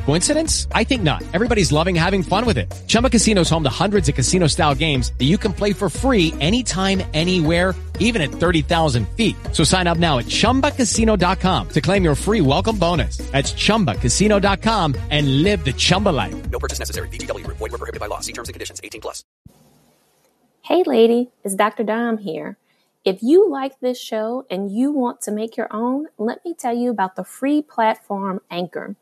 Coincidence? I think not. Everybody's loving having fun with it. Chumba Casino is home to hundreds of casino style games that you can play for free anytime, anywhere, even at 30,000 feet. So sign up now at chumbacasino.com to claim your free welcome bonus. That's chumbacasino.com and live the Chumba life. No purchase necessary. VGW Group. Void were prohibited by law. See terms and conditions. 18 plus. Hey, lady, it's Dr. Dom here. If you like this show and you want to make your own, let me tell you about the free platform Anchor.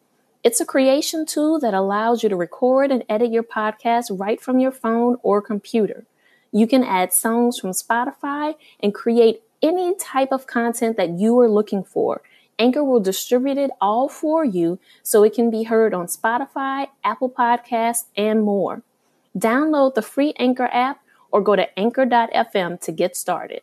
It's a creation tool that allows you to record and edit your podcast right from your phone or computer. You can add songs from Spotify and create any type of content that you are looking for. Anchor will distribute it all for you so it can be heard on Spotify, Apple Podcasts, and more. Download the free Anchor app or go to anchor.fm to get started.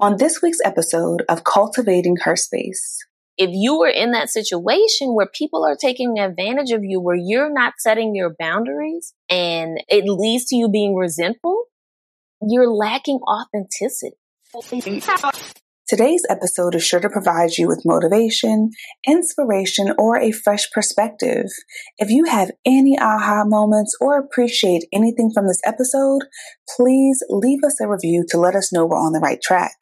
On this week's episode of Cultivating Her Space, if you are in that situation where people are taking advantage of you, where you're not setting your boundaries and it leads to you being resentful, you're lacking authenticity. Today's episode is sure to provide you with motivation, inspiration, or a fresh perspective. If you have any aha moments or appreciate anything from this episode, please leave us a review to let us know we're on the right track.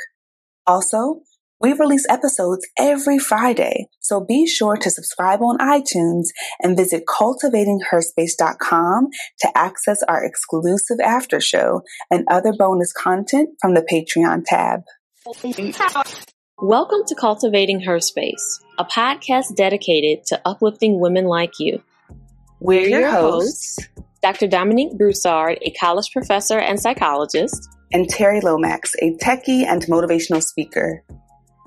Also, we release episodes every Friday, so be sure to subscribe on iTunes and visit cultivatingherspace.com to access our exclusive after show and other bonus content from the Patreon tab. Welcome to Cultivating Her Space, a podcast dedicated to uplifting women like you. We're your hosts, Dr. Dominique Broussard, a college professor and psychologist, and Terri Lomax, a techie and motivational speaker.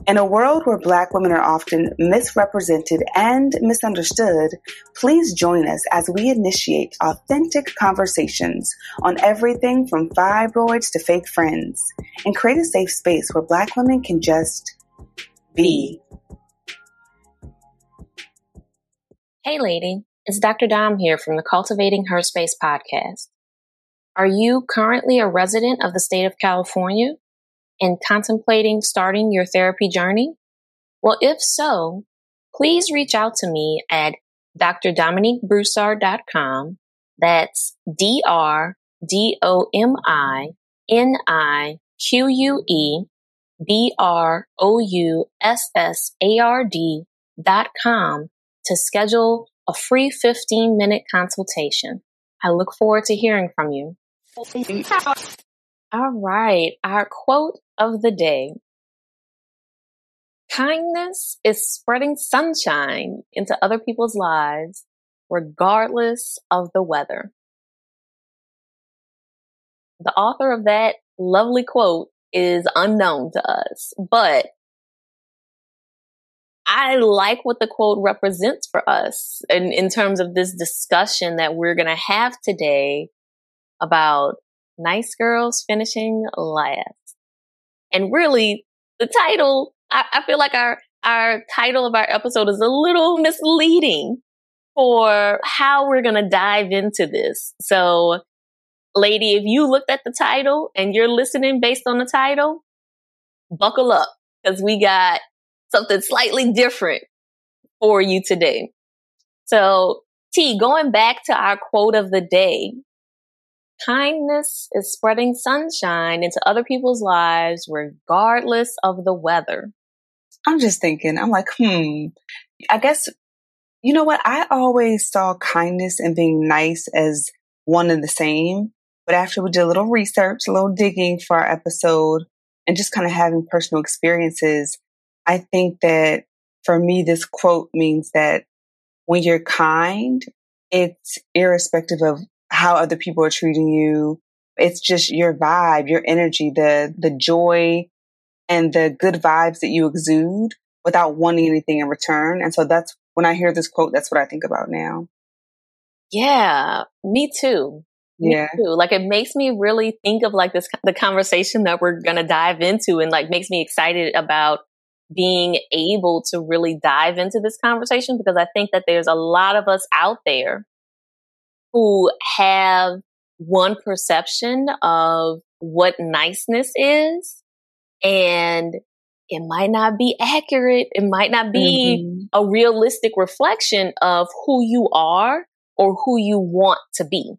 In a world where Black women are often misrepresented and misunderstood, please join us as we initiate authentic conversations on everything from fibroids to fake friends and create a safe space where Black women can just be. Hey, lady, it's Dr. Dom here from the Cultivating Her Space podcast. Are you currently a resident of the state of California? And contemplating starting your therapy journey? Well, if so, please reach out to me at drdominiquebroussard.com. That's D R D O M I N I Q U E B R O U S S A R D dot com to schedule a free 15 minute consultation. I look forward to hearing from you. All right. Our quote of the day. Kindness is spreading sunshine into other people's lives, regardless of the weather. The author of that lovely quote is unknown to us, but I like what the quote represents for us in, in terms of this discussion that we're going to have today about nice girls finishing last. And really, the title, I, I feel like our, our title of our episode is a little misleading for how we're going to dive into this. So, lady, if you looked at the title and you're listening based on the title, buckle up because we got something slightly different for you today. So, T, going back to our quote of the day, Kindness is spreading sunshine into other people's lives regardless of the weather. I'm just thinking, I'm like, hmm, I guess, you know what? I always saw kindness and being nice as one and the same. But after we did a little research, a little digging for our episode, and just kind of having personal experiences, I think that for me, this quote means that when you're kind, it's irrespective of how other people are treating you. It's just your vibe, your energy, the, the joy and the good vibes that you exude without wanting anything in return. And so that's when I hear this quote, that's what I think about now. Yeah, me too. Yeah. Me too. Like it makes me really think of like this, the conversation that we're going to dive into and like makes me excited about being able to really dive into this conversation because I think that there's a lot of us out there who have one perception of what niceness is and it might not be accurate. It might not be mm-hmm. a realistic reflection of who you are or who you want to be.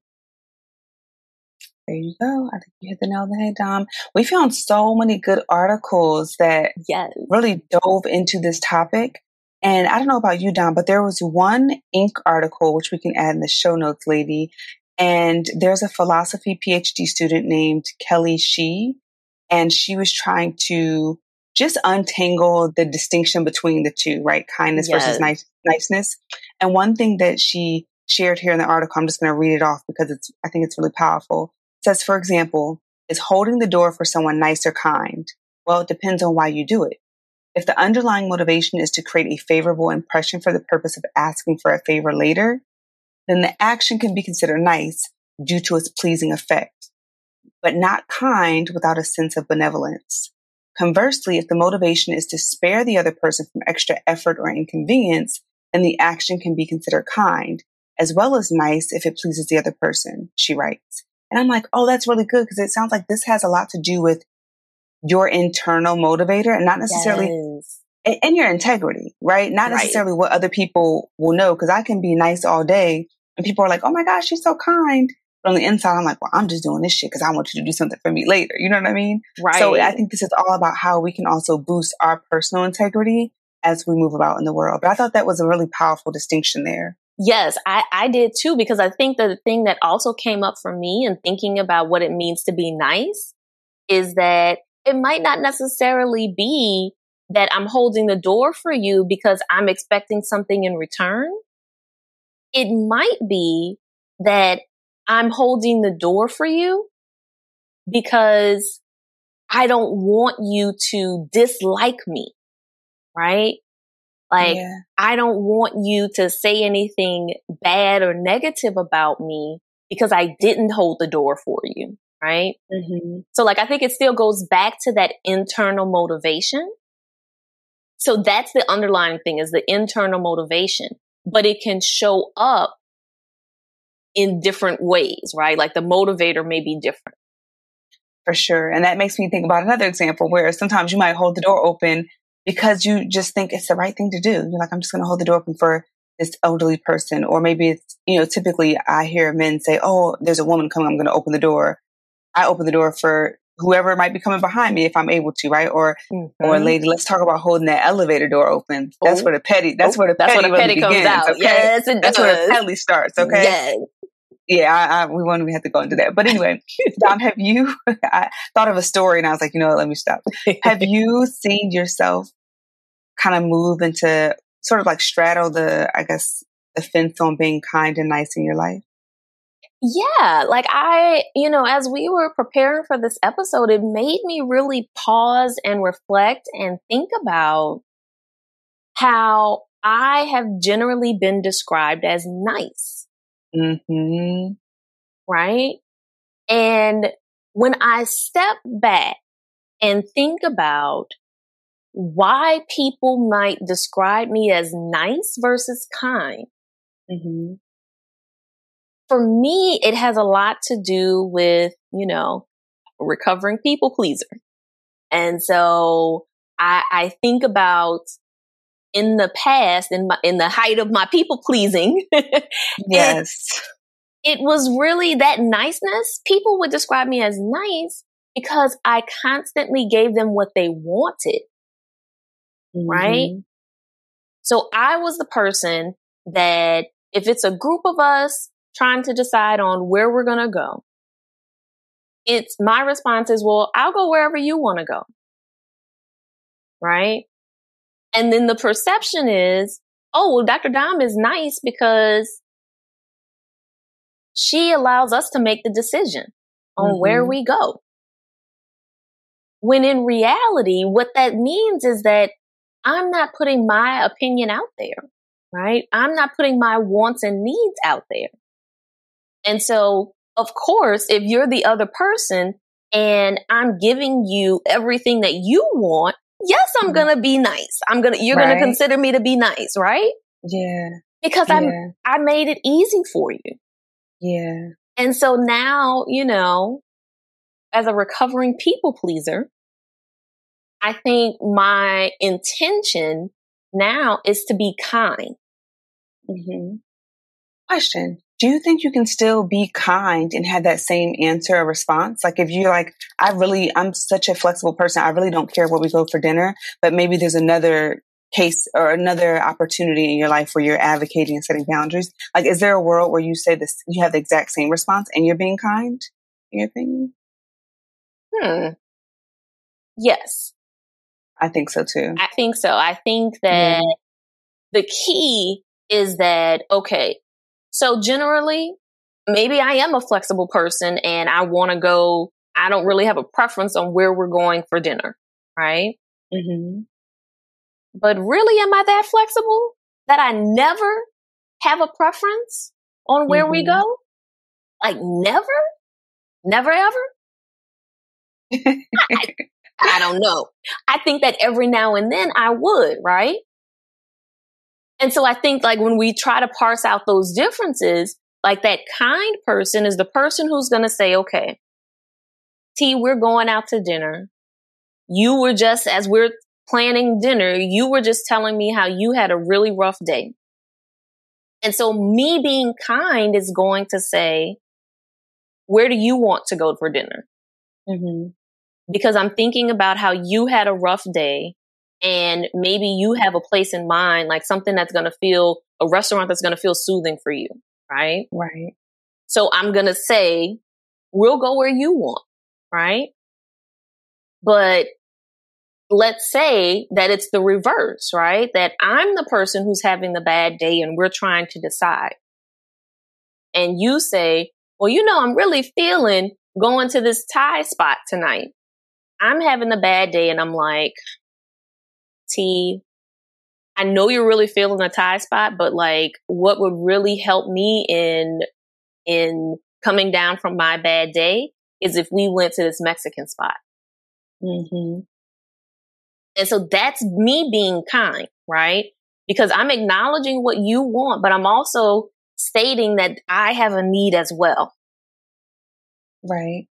There you go. I think you hit the nail on the head, Dom. We found so many good articles that yes. really dove into this topic. And I don't know about you, Dom, but there was one Inc. article, which we can add in the show notes, lady. And there's a philosophy PhD student named Kelly Shih, and she was trying to just untangle the distinction between the two, right? Kindness yes. versus nice, niceness. And one thing that she shared here in the article, I'm just going to read it off because it's, I think it's really powerful. It says, for example, is holding the door for someone nice or kind? Well, it depends on why you do it. If the underlying motivation is to create a favorable impression for the purpose of asking for a favor later, then the action can be considered nice due to its pleasing effect, but not kind without a sense of benevolence. Conversely, if the motivation is to spare the other person from extra effort or inconvenience, then the action can be considered kind, as well as nice if it pleases the other person, she writes. And I'm like, oh, that's really good because it sounds like this has a lot to do with your internal motivator and not necessarily yes. and, and, your integrity, right? Not right. necessarily what other people will know. Cause I can be nice all day and people are like, oh my gosh, she's so kind. But on the inside, I'm like, well, I'm just doing this shit because I want you to do something for me later. You know what I mean? Right. So I think this is all about how we can also boost our personal integrity as we move about in the world. But I thought that was a really powerful distinction there. Yes, I, I did too, because I think the thing that also came up for me in thinking about what it means to be nice is that it might not necessarily be that I'm holding the door for you because I'm expecting something in return. It might be that I'm holding the door for you because I don't want you to dislike me, right? Like, yeah. I don't want you to say anything bad or negative about me because I didn't hold the door for you. Right. Mm-hmm. So like, I think it still goes back to that internal motivation. So that's the underlying thing is the internal motivation, but it can show up in different ways, right? Like the motivator may be different. For sure. And that makes me think about another example where sometimes you might hold the door open because you just think it's the right thing to do. You're like, I'm just going to hold the door open for this elderly person. Or maybe it's, you know, typically I hear men say, Oh, there's a woman coming. I'm going to open the door. I open the door for whoever might be coming behind me if I'm able to, right? Or, mm-hmm. or lady, let's talk about holding that elevator door open. That's oh. where the petty, that's oh, where the that's petty, where the petty comes begins, out. Okay? Yes, it that's does. where the petty starts. Okay. Yes yeah, I, I, we won't even have to go into that. But anyway, Dom, have you, I thought of a story and I was like, you know what, let me stop. have you seen yourself kind of move into sort of like straddle the, I guess, the fence on being kind and nice in your life? Yeah, like I, you know, as we were preparing for this episode, it made me really pause and reflect and think about how I have generally been described as nice Mm-hmm. Right. And when I step back and think about why people might describe me as nice versus kind, mm-hmm. For me, it has a lot to do with, you know, recovering people pleaser. And so I, I think about in the past, in my, in the height of my people pleasing. yes. It, it was really that niceness. People would describe me as nice because I constantly gave them what they wanted. Mm-hmm. Right. So I was the person that if it's a group of us trying to decide on where we're going to go, it's my response is, well, I'll go wherever you want to go. Right. And then the perception is, oh, well, Dr. Dom is nice because she allows us to make the decision on mm-hmm. where we go. When in reality, what that means is that I'm not putting my opinion out there, right? I'm not putting my wants and needs out there. And so, of course, if you're the other person and I'm giving you everything that you want, yes, I'm mm-hmm. gonna be nice. I'm gonna, you're right. gonna consider me to be nice, right? Yeah. Because yeah. I'm, I made it easy for you. Yeah. And so now, you know, as a recovering people pleaser, I think my intention now is to be kind. Mm-hmm. Question. Do you think you can still be kind and have that same answer or response? Like if you're like, I really, I'm such a flexible person. I really don't care where we go for dinner, but maybe there's another case or another opportunity in your life where you're advocating and setting boundaries. Like, is there a world where you say this, you have the exact same response and you're being kind in your opinion? Hmm. Yes. I think so too. I think so. I think that mm. the key is that, okay, so generally, maybe I am a flexible person and I want to go, I don't really have a preference on where we're going for dinner, right? Mm-hmm. But really, am I that flexible that I never have a preference on where mm-hmm. we go? Like never? Never ever? I, I don't know. I think that every now and then I would, right? And so I think like when we try to parse out those differences, like that kind person is the person who's going to say, okay, T, we're going out to dinner. You were just, as we're planning dinner, you were just telling me how you had a really rough day. And so me being kind is going to say, where do you want to go for dinner? Mm-hmm because I'm thinking about how you had a rough day and maybe you have a place in mind, like something that's going to feel a restaurant that's going to feel soothing for you. Right. Right. So I'm going to say, we'll go where you want. Right. But let's say that it's the reverse, right? That I'm the person who's having the bad day and we're trying to decide. And you say, well, you know, I'm really feeling going to this Thai spot tonight. I'm having a bad day and I'm like, T, I know you're really feeling a Thai spot, but like what would really help me in in coming down from my bad day is if we went to this Mexican spot. Mm-hmm. And so that's me being kind, right? Because I'm acknowledging what you want, but I'm also stating that I have a need as well. Right.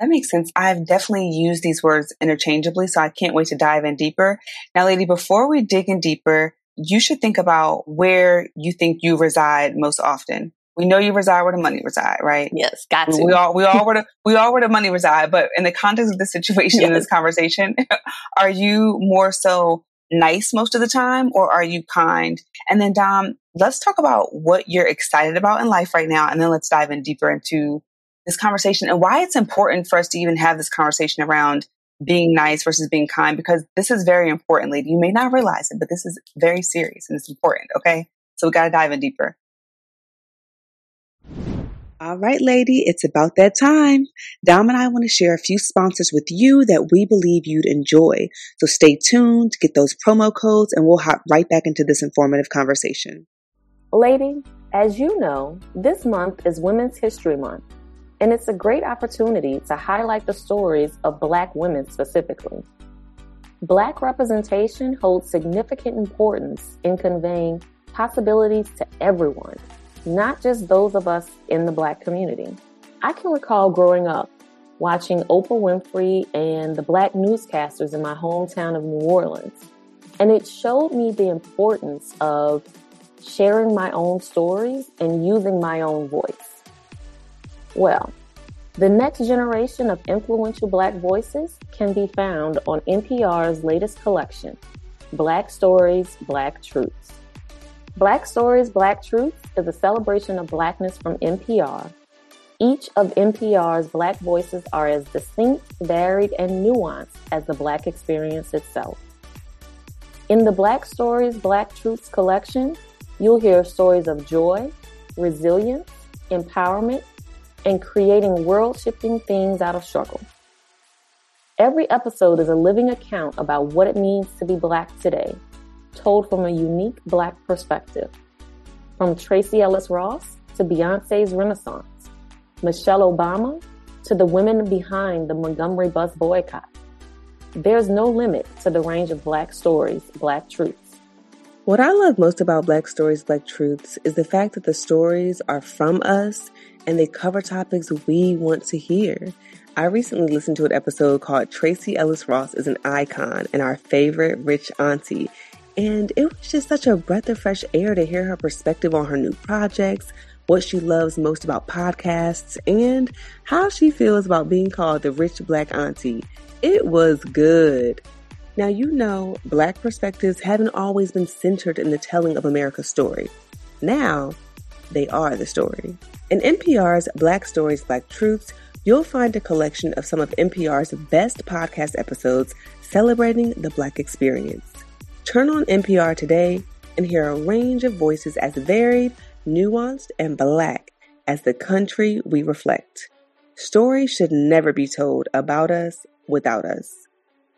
That makes sense. I've definitely used these words interchangeably, so I can't wait to dive in deeper. Now, lady, before we dig in deeper, you should think about where you think you reside most often. We know you reside where the money reside, right? Yes, got to. We all we all where the we all where the money reside, but in the context of this situation, yes. in this conversation, are you more so nice most of the time or are you kind? And then Dom, let's talk about what you're excited about in life right now, and then let's dive in deeper into this conversation and why it's important for us to even have this conversation around being nice versus being kind because this is very important, lady. You may not realize it, but this is very serious and it's important. Okay. So we got to dive in deeper. All right, lady, it's about that time. Dom and I want to share a few sponsors with you that we believe you'd enjoy. So stay tuned, get those promo codes, and we'll hop right back into this informative conversation. Lady, as you know, this month is Women's History Month. And it's a great opportunity to highlight the stories of Black women specifically. Black representation holds significant importance in conveying possibilities to everyone, not just those of us in the Black community. I can recall growing up watching Oprah Winfrey and the Black newscasters in my hometown of New Orleans, and it showed me the importance of sharing my own stories and using my own voice. Well, the next generation of influential Black voices can be found on NPR's latest collection, Black Stories, Black Truths. Black Stories, Black Truths is a celebration of Blackness from NPR. Each of NPR's Black voices are as distinct, varied, and nuanced as the Black experience itself. In the Black Stories, Black Truths collection, you'll hear stories of joy, resilience, empowerment, and creating world shifting things out of struggle. Every episode is a living account about what it means to be Black today, told from a unique Black perspective. From Tracee Ellis Ross to Beyonce's Renaissance, Michelle Obama to the women behind the Montgomery bus boycott. There's no limit to the range of Black stories, Black truths. What I love most about Black Stories, Black Truths is the fact that the stories are from us and they cover topics we want to hear. I recently listened to an episode called Tracee Ellis Ross is an Icon and Our Favorite Rich Auntie. And it was just such a breath of fresh air to hear her perspective on her new projects, what she loves most about podcasts, and how she feels about being called the rich black auntie. It was good. Now, you know, black perspectives haven't always been centered in the telling of America's story. Now, they are the story. In NPR's Black Stories, Black Truths, you'll find a collection of some of NPR's best podcast episodes celebrating the Black experience. Turn on NPR today and hear a range of voices as varied, nuanced, and Black as the country we reflect. Stories should never be told about us without us.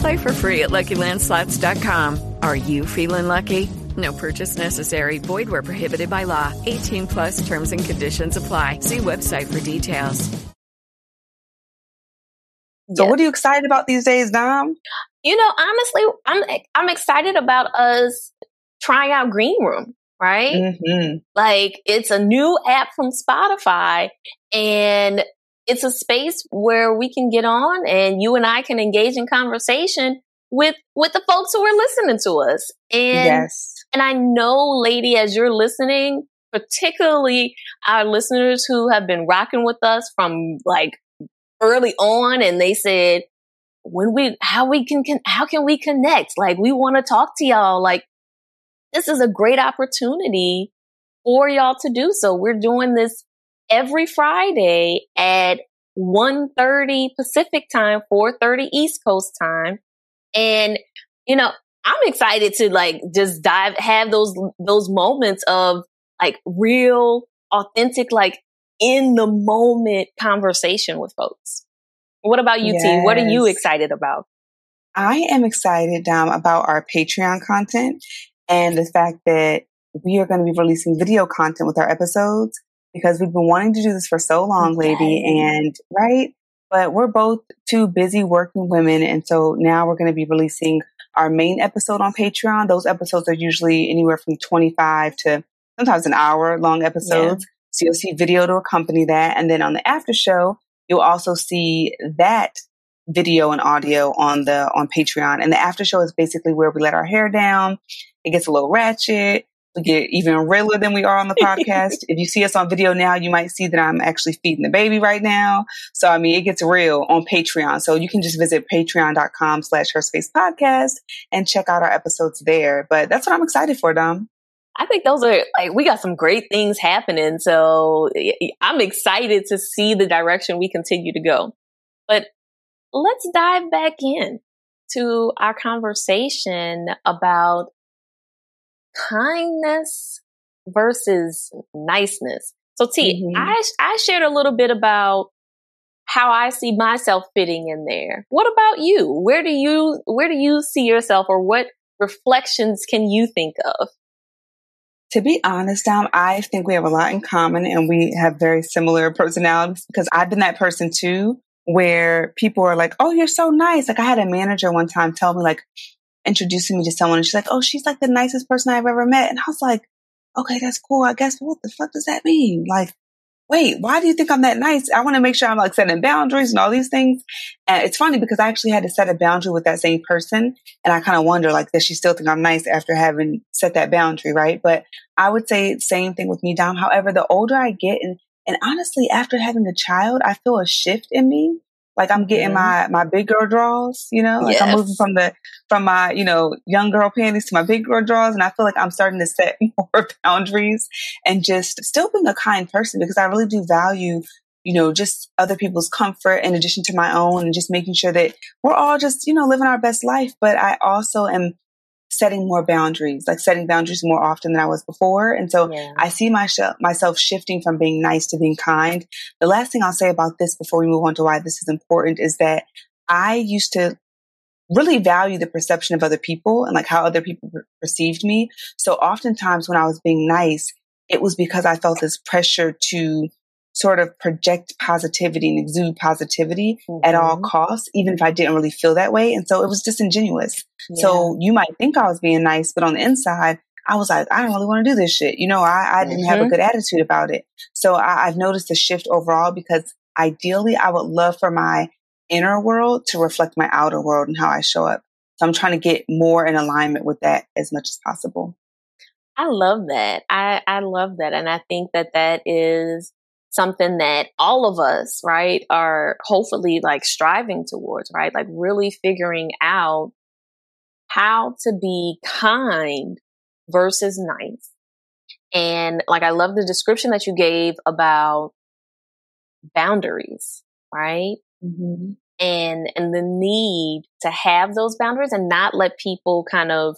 Play for free at LuckyLandSlots.com. Are you feeling lucky? No purchase necessary. Void where prohibited by law. 18 plus terms and conditions apply. See website for details. So, Yeah. what are you excited about these days, Dom? You know, honestly, I'm I'm excited about us trying out Greenroom, right? Mm-hmm. Like it's a new app from Spotify and it's a space where we can get on and you and I can engage in conversation with with the folks who are listening to us. And Yes. and I know, lady, as you're listening, particularly our listeners who have been rocking with us from like early on and they said, when we, how we can, can how can we connect? Like, we want to talk to y'all. Like, this is a great opportunity for y'all to do so. We're doing this every Friday at 1.30 Pacific time, 4.30 East Coast time. And, you know, I'm excited to like just dive, have those, those moments of like real, authentic, like in the moment conversation with folks. What about you, T? What are you excited about? I am excited, Dom, about our Patreon content and the fact that we are going to be releasing video content with our episodes because we've been wanting to do this for so long, lady. And right, but we're both two busy working women. And so now we're going to be releasing our main episode on Patreon. Those episodes are usually anywhere from 25 to sometimes an hour long episodes. So you'll see video to accompany that. And then on the after show, you'll also see that video and audio on the on Patreon. And the after show is basically where we let our hair down. It gets a little ratchet. We get even realer than we are on the podcast. if you see us on video now, you might see that I'm actually feeding the baby right now. So I mean it gets real on Patreon. So you can just visit patreon.com slash her space podcast and check out our episodes there. But that's what I'm excited for, Dom. I think those are like we got some great things happening. So I'm excited to see the direction we continue to go. But let's dive back in to our conversation about kindness versus niceness. So T, Mhm. I I shared a little bit about how I see myself fitting in there. What about you? Where do you where do you see yourself or what reflections can you think of? To be honest, Dom, I think we have a lot in common and we have very similar personalities because I've been that person too, where people are like, Oh, you're so nice. Like I had a manager one time tell me like introducing me to someone and she's like, Oh, she's like the nicest person I've ever met. And I was like, okay, that's cool. I guess what the fuck does that mean? Like, wait, why do you think I'm that nice? I want to make sure I'm like setting boundaries and all these things. And it's funny because I actually had to set a boundary with that same person. And I kind of wonder, like, does she still think I'm nice after having set that boundary, right? But I would say same thing with me, Dom. However, the older I get, and and honestly, after having a child, I feel a shift in me. Like I'm getting Mhm. my my big girl draws, you know. Like I'm moving from the from my you know young girl panties to my big girl draws, and I feel like I'm starting to set more boundaries and just still being a kind person because I really do value you know just other people's comfort in addition to my own, and just making sure that we're all just you know living our best life. But I also am setting more boundaries, like setting boundaries more often than I was before. And so Yeah. I see myself, myself shifting from being nice to being kind. The last thing I'll say about this before we move on to why this is important is that I used to really value the perception of other people and like how other people per- perceived me. So oftentimes when I was being nice, it was because I felt this pressure to sort of project positivity and exude positivity at all Mhm. costs, even if I didn't really feel that way. And so it was disingenuous. So you might think I was being nice, but on the inside, I was like, I don't really want to do this shit. You know, I, I didn't have a Mhm. good attitude about it. So I, I've noticed a shift overall because ideally I would love for my inner world to reflect my outer world and how I show up. So I'm trying to get more in alignment with that as much as possible. I love that. I, I love that. And I think that that is something that all of us, right, are hopefully like striving towards, right? Like really figuring out how to be kind versus nice. And like, I love the description that you gave about boundaries, right? Mm-hmm. and and the need to have those boundaries and not let people kind of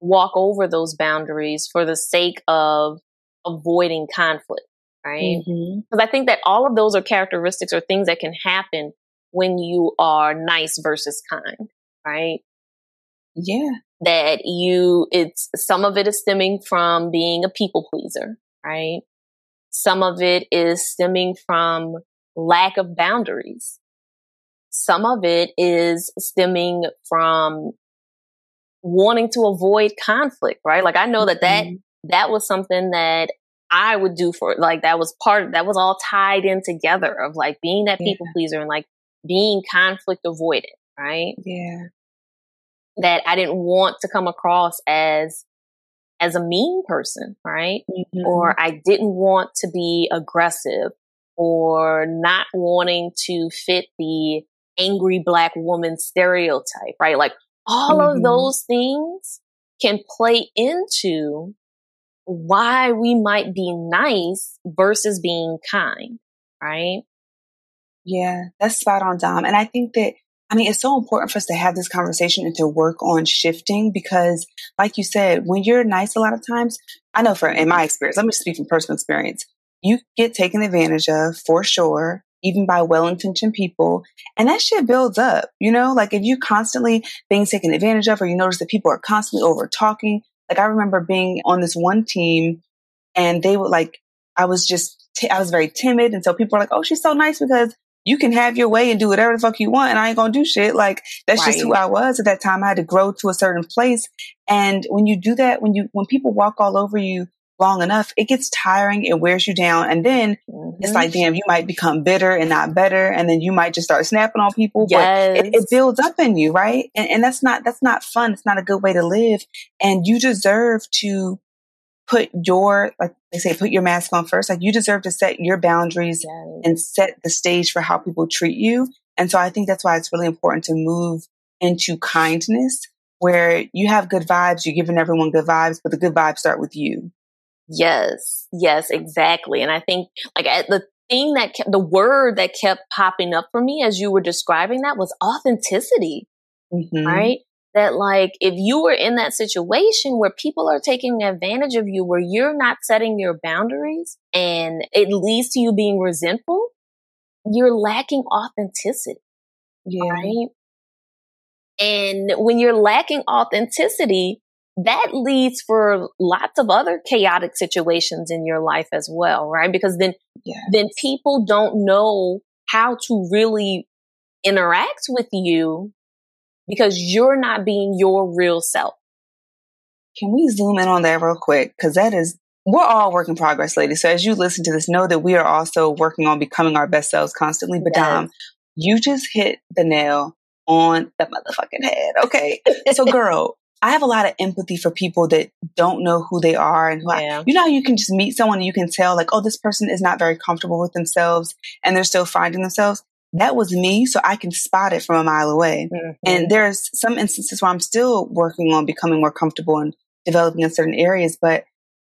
walk over those boundaries for the sake of avoiding conflict right Mm-hmm. because i think that all of those are characteristics or things that can happen when you are nice versus kind right Yeah. that you it's some of it is stemming from being a people pleaser right some of it is stemming from lack of boundaries some of it is stemming from wanting to avoid conflict right like i know that that Mhm. that was something that i would do for like that was part of, that was all tied in together of like being that Yeah. people pleaser and like being conflict avoidant right Yeah. that I didn't want to come across as as a mean person, right? Mhm. Or I didn't want to be aggressive or not wanting to fit the angry black woman stereotype, right? Like all of Mhm. those things can play into why we might be nice versus being kind, right? Yeah, that's spot on, Dom. And I think that, I mean, it's so important for us to have this conversation and to work on shifting because, like you said, when you're nice a lot of times, I know for, in my experience, let me speak from personal experience, you get taken advantage of for sure, even by well intentioned people. And that shit builds up, you know, like if you're constantly being taken advantage of or you notice that people are constantly over talking. Like I remember being on this one team and they would like, I was just, t- I was very timid. And so people are like, oh, she's so nice because you can have your way and do whatever the fuck you want and I ain't gonna do shit. Like that's just who I was at that time. I had to grow to a certain place. And when you do that, when you when people walk all over you long enough, it gets tiring, it wears you down. And then it's Mhm. like, damn, you might become bitter and not better. And then you might just start snapping on people. yes. But it, it builds up in you, right? And, and that's not that's not fun. It's not a good way to live. And you deserve to put your like they say, put your mask on first. Like you deserve to set your boundaries Yes. and set the stage for how people treat you. And so I think that's why it's really important to move into kindness where you have good vibes, you're giving everyone good vibes, but the good vibes start with you. Yes, yes, exactly. And I think like at the thing that kept, the word that kept popping up for me as you were describing that was authenticity, Mhm. right? That like if you were in that situation where people are taking advantage of you, where you're not setting your boundaries and it leads to you being resentful, you're lacking authenticity, Yeah. right? And when you're lacking authenticity, that leads for lots of other chaotic situations in your life as well, right? Because then, Yeah. then people don't know how to really interact with you because you're not being your real self. Can we zoom in on that real quick? Because that is, we're all work in progress, ladies. So as you listen to this, know that we are also working on becoming our best selves constantly. But Yes. Dom, you just hit the nail on the motherfucking head. Okay. So girl, I have a lot of empathy for people that don't know who they are and who I- Yeah. you know you can just meet someone and you can tell like, oh, this person is not very comfortable with themselves and they're still finding themselves. That was me, so I can spot it from a mile away. Mm-hmm. And there's some instances where I'm still working on becoming more comfortable and developing in certain areas. But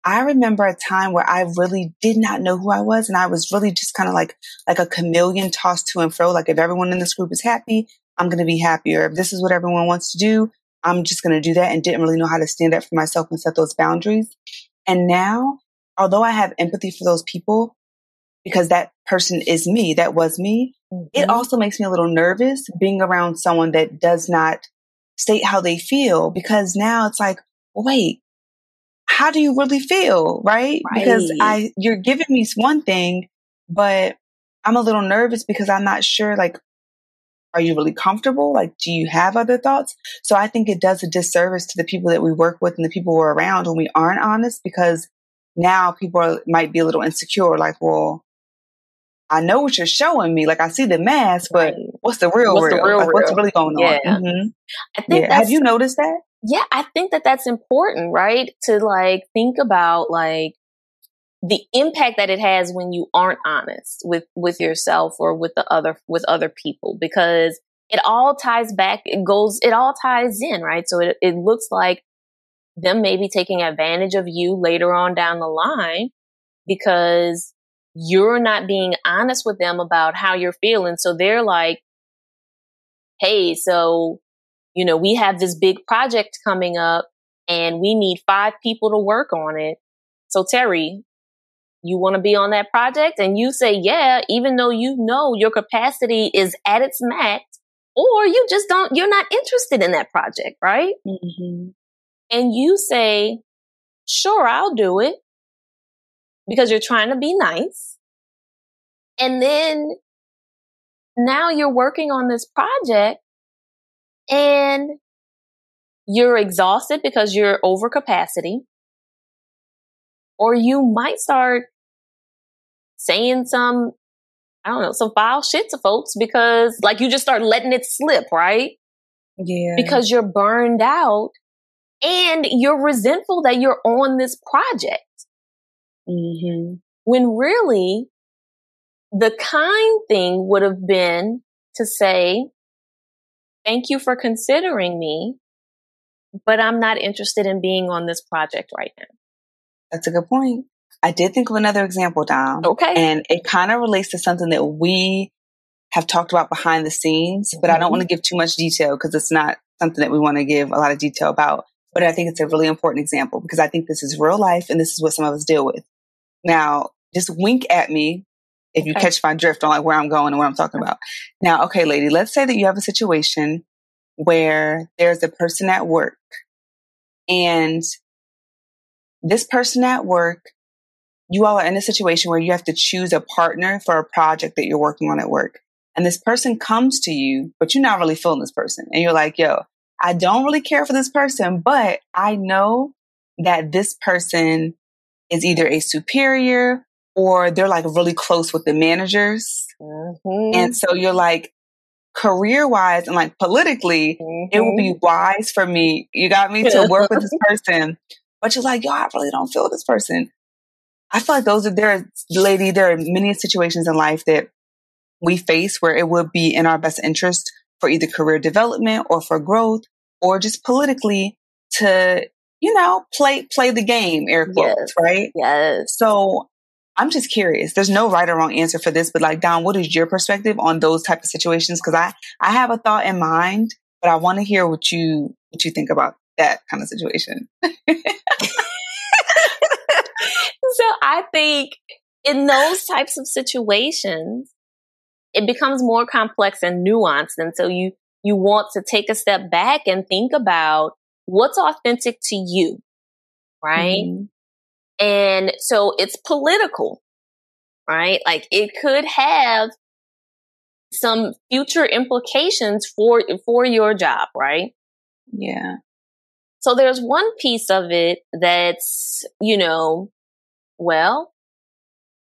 I remember a time where I really did not know who I was. And I was really just kind of like, like a chameleon tossed to and fro. Like if everyone in this group is happy, I'm going to be happier. If this is what everyone wants to do, I'm just going to do that and didn't really know how to stand up for myself and set those boundaries. And now, although I have empathy for those people, because that person is me, that was me, mm-hmm. it also makes me a little nervous being around someone that does not state how they feel because now it's like, wait, how do you really feel? Right? right? Because I, you're giving me one thing, but I'm a little nervous because I'm not sure, like, are you really comfortable? Like, do you have other thoughts? So I think it does a disservice to the people that we work with and the people we're around when we aren't honest because now people are, might be a little insecure. Like, well, I know what you're showing me. Like, I see the mask, but what's the real, what's real? The real, like, real? What's really going yeah. on? Mm-hmm. I think yeah. Have you noticed that? Yeah, I think that that's important, right? To like think about like the impact that it has when you aren't honest with with yourself or with the other with other people because it all ties back it goes it all ties in right? So it, it looks like them maybe taking advantage of you later on down the line because you're not being honest with them about how you're feeling. So they're like hey so you know we have this big project coming up and we need five people to work on it. So Terri you want to be on that project and you say yeah even though you know your capacity is at its max or you just don't you're not interested in that project right mm-hmm. and you say sure i'll do it because you're trying to be nice and then now you're working on this project and you're exhausted because you're over capacity or you might start saying some, I don't know, some foul shit to folks because like you just start letting it slip, right? Yeah. Because you're burned out and you're resentful that you're on this project. Mm-hmm. When really the kind thing would have been to say, thank you for considering me, but I'm not interested in being on this project right now. That's a good point. I did think of another example, Dom. Okay. And it kind of relates to something that we have talked about behind the scenes, but mm-hmm. I don't want to give too much detail because it's not something that we want to give a lot of detail about. But I think it's a really important example because I think this is real life and this is what some of us deal with. Now, just wink at me if you okay. catch my drift on like where I'm going and what I'm talking about. Now, okay, lady, let's say that you have a situation where there's a person at work and this person at work you all are in a situation where you have to choose a partner for a project that you're working on at work. And this person comes to you, but you're not really feeling this person. And you're like, yo, I don't really care for this person, but I know that this person is either a superior or they're like really close with the managers. Mm-hmm. And so you're like, career wise and like politically, mm-hmm. it would be wise for me. You got me to work with this person, but you're like, yo, I really don't feel this person. I feel like those are there, lady. There are many situations in life that we face where it would be in our best interest for either career development or for growth or just politically to, you know, play play the game, air quotes, yes. right? Yes. So I'm just curious. There's no right or wrong answer for this, but like Dom, what is your perspective on those type of situations? Because I I have a thought in mind, but I want to hear what you what you think about that kind of situation. so I think in those types of situations, it becomes more complex and nuanced. And so you, you want to take a step back and think about what's authentic to you, right? Mm-hmm. And so it's political, right? Like it could have some future implications for, for your job, right? Yeah. So there's one piece of it that's, you know, well,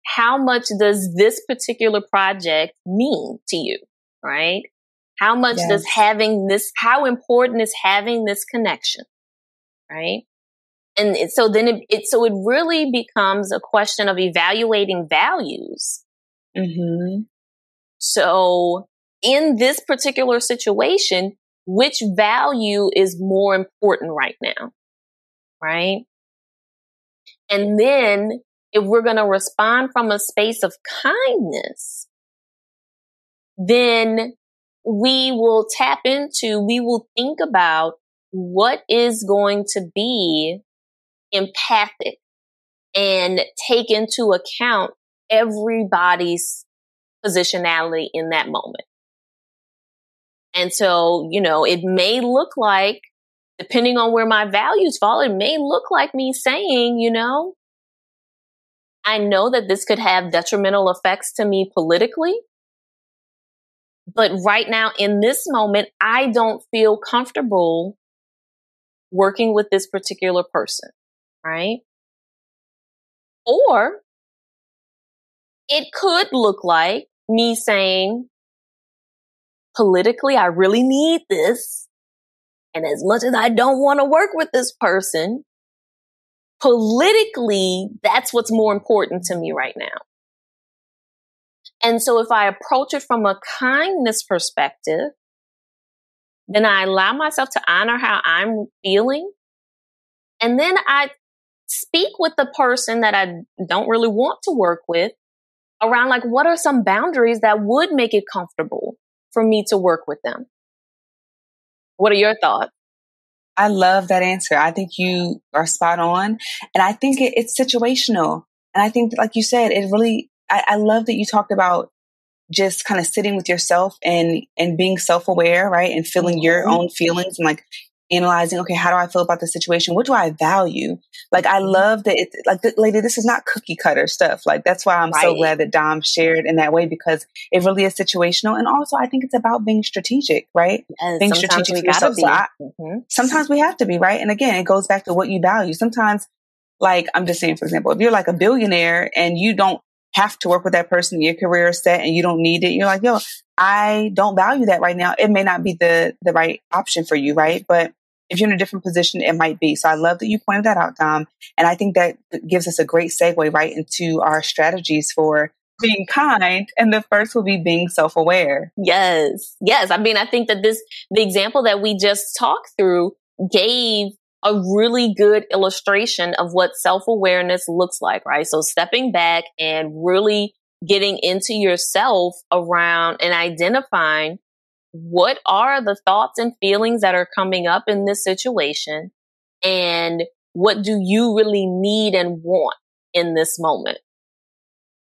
how much does this particular project mean to you? Right? How much yes. does having this, how important is having this connection? Right? And it, so then it, it, so it really becomes a question of evaluating values. Mm-hmm. So in this particular situation, which value is more important right now? Right? And then if we're going to respond from a space of kindness, then we will tap into, we will think about what is going to be empathic and take into account everybody's positionality in that moment. And so, you know, it may look like, depending on where my values fall, it may look like me saying, you know, I know that this could have detrimental effects to me politically. But right now, in this moment, I don't feel comfortable working with this particular person, right? Or it could look like me saying, politically, I really need this. And as much as I don't want to work with this person, politically, that's what's more important to me right now. And so if I approach it from a kindness perspective, then I allow myself to honor how I'm feeling. And then I speak with the person that I don't really want to work with around like, what are some boundaries that would make it comfortable for me to work with them? What are your thoughts? I love that answer. I think you are spot on. And I think it, it's situational. And I think, like you said, it really, I, I love that you talked about just kind of sitting with yourself and and being self-aware right and feeling mm-hmm. your own feelings and like analyzing okay how do i feel about the situation what do i value like i mm-hmm. love that it's like lady this is not cookie cutter stuff like that's why i'm right. so glad that dom shared in that way because it really is situational and also i think it's about being strategic right and being strategic for yourself so I, mm-hmm. sometimes we have to be right and again it goes back to what you value sometimes like i'm just saying for example if you're like a billionaire and you don't have to work with that person, in your career is set and you don't need it. You're like, yo, I don't value that right now. It may not be the, the right option for you, right? But if you're in a different position, it might be. So I love that you pointed that out, Dom. And I think that gives us a great segue right into our strategies for being kind. And the first will be being self aware. Yes. Yes. I mean, I think that this, the example that we just talked through gave a really good illustration of what self awareness looks like, right? So stepping back and really getting into yourself around and identifying what are the thoughts and feelings that are coming up in this situation and what do you really need and want in this moment?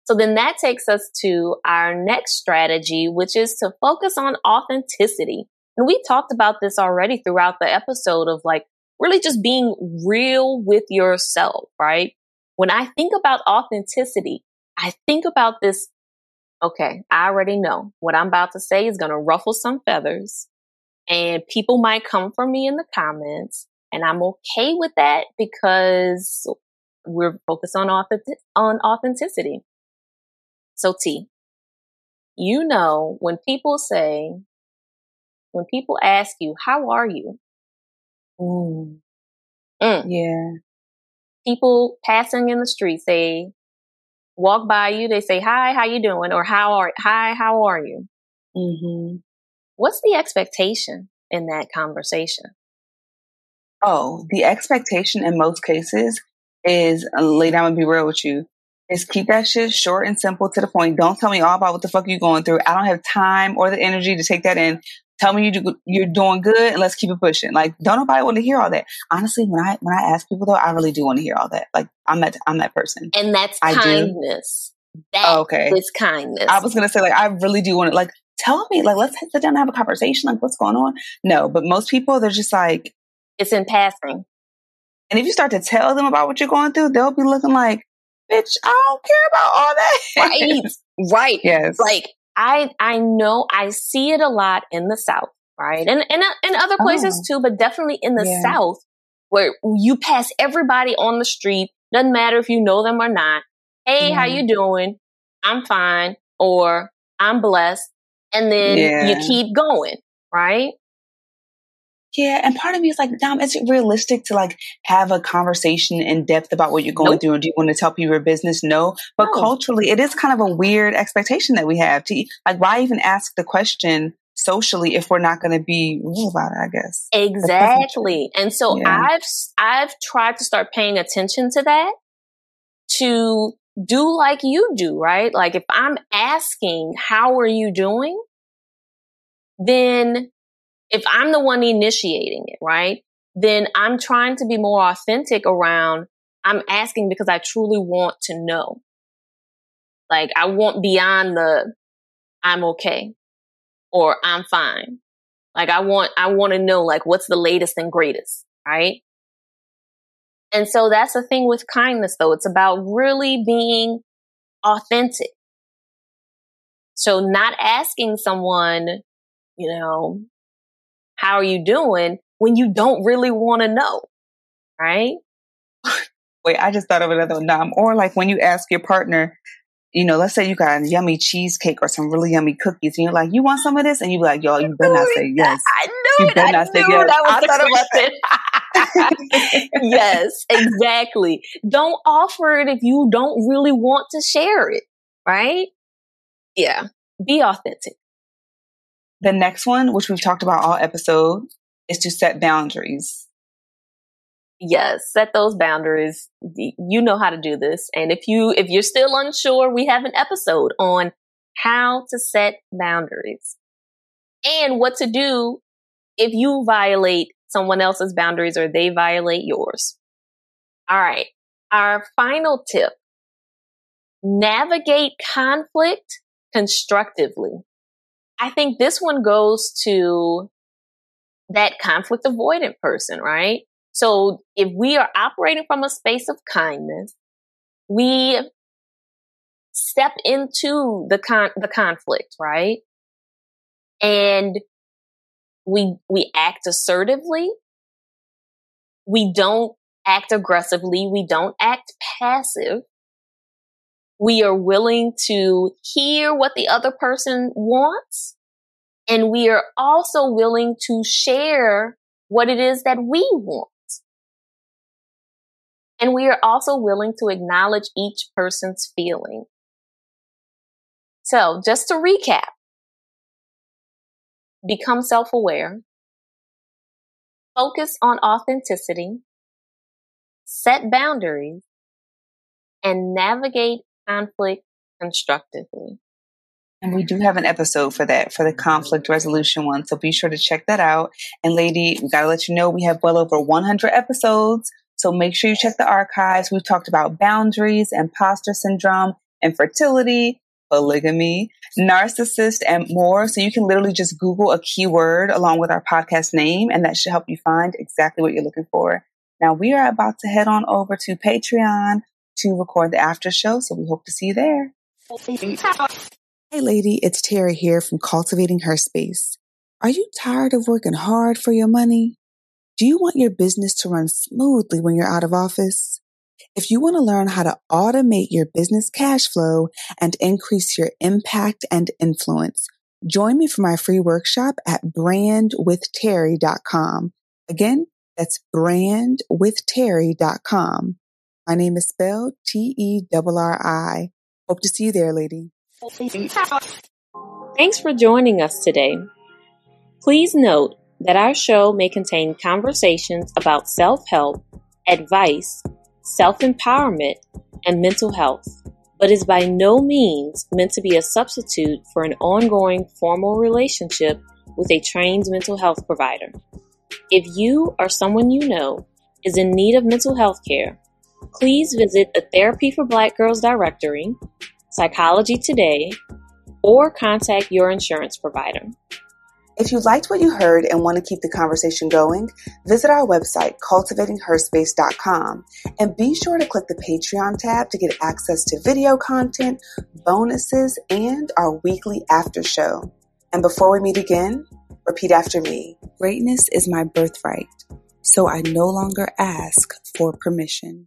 So then that takes us to our next strategy, which is to focus on authenticity. And we talked about this already throughout the episode of like really just being real with yourself, right? When I think about authenticity, I think about this. Okay, I already know what I'm about to say is going to ruffle some feathers and people might come for me in the comments and I'm okay with that because we're focused on authentic- on authenticity. So T, you know, when people say, when people ask you, how are you? Mm. Mm. Yeah. People passing in the street say, walk by you, they say, hi, how you doing? Or how are, hi, how are you? Mm-hmm. What's the expectation in that conversation? Oh, the expectation in most cases is, uh, lay down and be real with you, is keep that shit short and simple to the point. Don't tell me all about what the fuck you're going through. I don't have time or the energy to take that in. Tell me you do, you're doing good and let's keep it pushing. Like, don't nobody want to hear all that. Honestly, when I, when I ask people though, I really do want to hear all that. Like, I'm that, I'm that person. And that's I kindness. Do. That oh, okay. is kindness. I was going to say, like, I really do want to, like, tell me, like, let's sit down and have a conversation. Like, what's going on? No, but most people, they're just like, it's in passing. And if you start to tell them about what you're going through, they'll be looking like, bitch, I don't care about all that. Right. right. Yes. Like, I I know I see it a lot in the South, right, and and uh, in other places oh. too, but definitely in the yeah. South, where you pass everybody on the street, doesn't matter if you know them or not. Hey, how you doing? I'm fine, or I'm blessed, and then yeah. you keep going, right? Yeah, and part of me is like, Dom, is it realistic to like have a conversation in depth about what you're going nope. through? Or do you want to tell people your business? No. But no. culturally, it is kind of a weird expectation that we have to like, why even ask the question socially if we're not going to be real about it, I guess. Exactly. And so yeah. I've, I've tried to start paying attention to that to do like you do, right? Like if I'm asking, how are you doing? Then if I'm the one initiating it, right? then I'm trying to be more authentic around, I'm asking because I truly want to know. Like I want beyond the, I'm okay or I'm fine. Like I want, I want to know like what's the latest and greatest, right? And so that's the thing with kindness though. It's about really being authentic. So not asking someone, you know, how are you doing when you don't really want to know, right? Wait, I just thought of another one. Nom. Or like when you ask your partner, you know, let's say you got a yummy cheesecake or some really yummy cookies, and you're like, "You want some of this?" And you be like, "Yo, you better not say yes." I knew You it. I knew yes. that was I the about question. yes, exactly. Don't offer it if you don't really want to share it, right? Yeah. Be authentic. The next one, which we've talked about all episode, is to set boundaries. Yes, set those boundaries. You know how to do this. And if you if you're still unsure, we have an episode on how to set boundaries and what to do if you violate someone else's boundaries or they violate yours. All right. Our final tip. Navigate conflict constructively. I think this one goes to that conflict avoidant person, right? So if we are operating from a space of kindness, we step into the con- the conflict, right? And we we act assertively. We don't act aggressively, we don't act passive. We are willing to hear what the other person wants and we are also willing to share what it is that we want. And we are also willing to acknowledge each person's feeling. So just to recap, become self-aware, focus on authenticity, set boundaries, and navigate conflict constructively. And we do have an episode for that, for the conflict resolution one. So be sure to check that out. And lady, we gotta let you know we have well over 100 episodes. So make sure you check the archives. We've talked about boundaries, imposter syndrome, infertility, polygamy, narcissist, and more. So you can literally just Google a keyword along with our podcast name, and that should help you find exactly what you're looking for. Now we are about to head on over to Patreon to record the after show. So we hope to see you there. Hey, lady, it's Terri here from Cultivating Her Space. Are you tired of working hard for your money? Do you want your business to run smoothly when you're out of office? If you want to learn how to automate your business cash flow and increase your impact and influence, join me for my free workshop at brandwithterri.com. Again, that's brandwithterri.com. My name is spelled T E R R I. Hope to see you there, lady. Thanks for joining us today. Please note that our show may contain conversations about self help, advice, self empowerment, and mental health, but is by no means meant to be a substitute for an ongoing formal relationship with a trained mental health provider. If you or someone you know is in need of mental health care, please visit the Therapy for Black Girls directory, Psychology Today, or contact your insurance provider. If you liked what you heard and want to keep the conversation going, visit our website, cultivatingherspace.com, and be sure to click the Patreon tab to get access to video content, bonuses, and our weekly after show. And before we meet again, repeat after me. Greatness is my birthright, so I no longer ask for permission.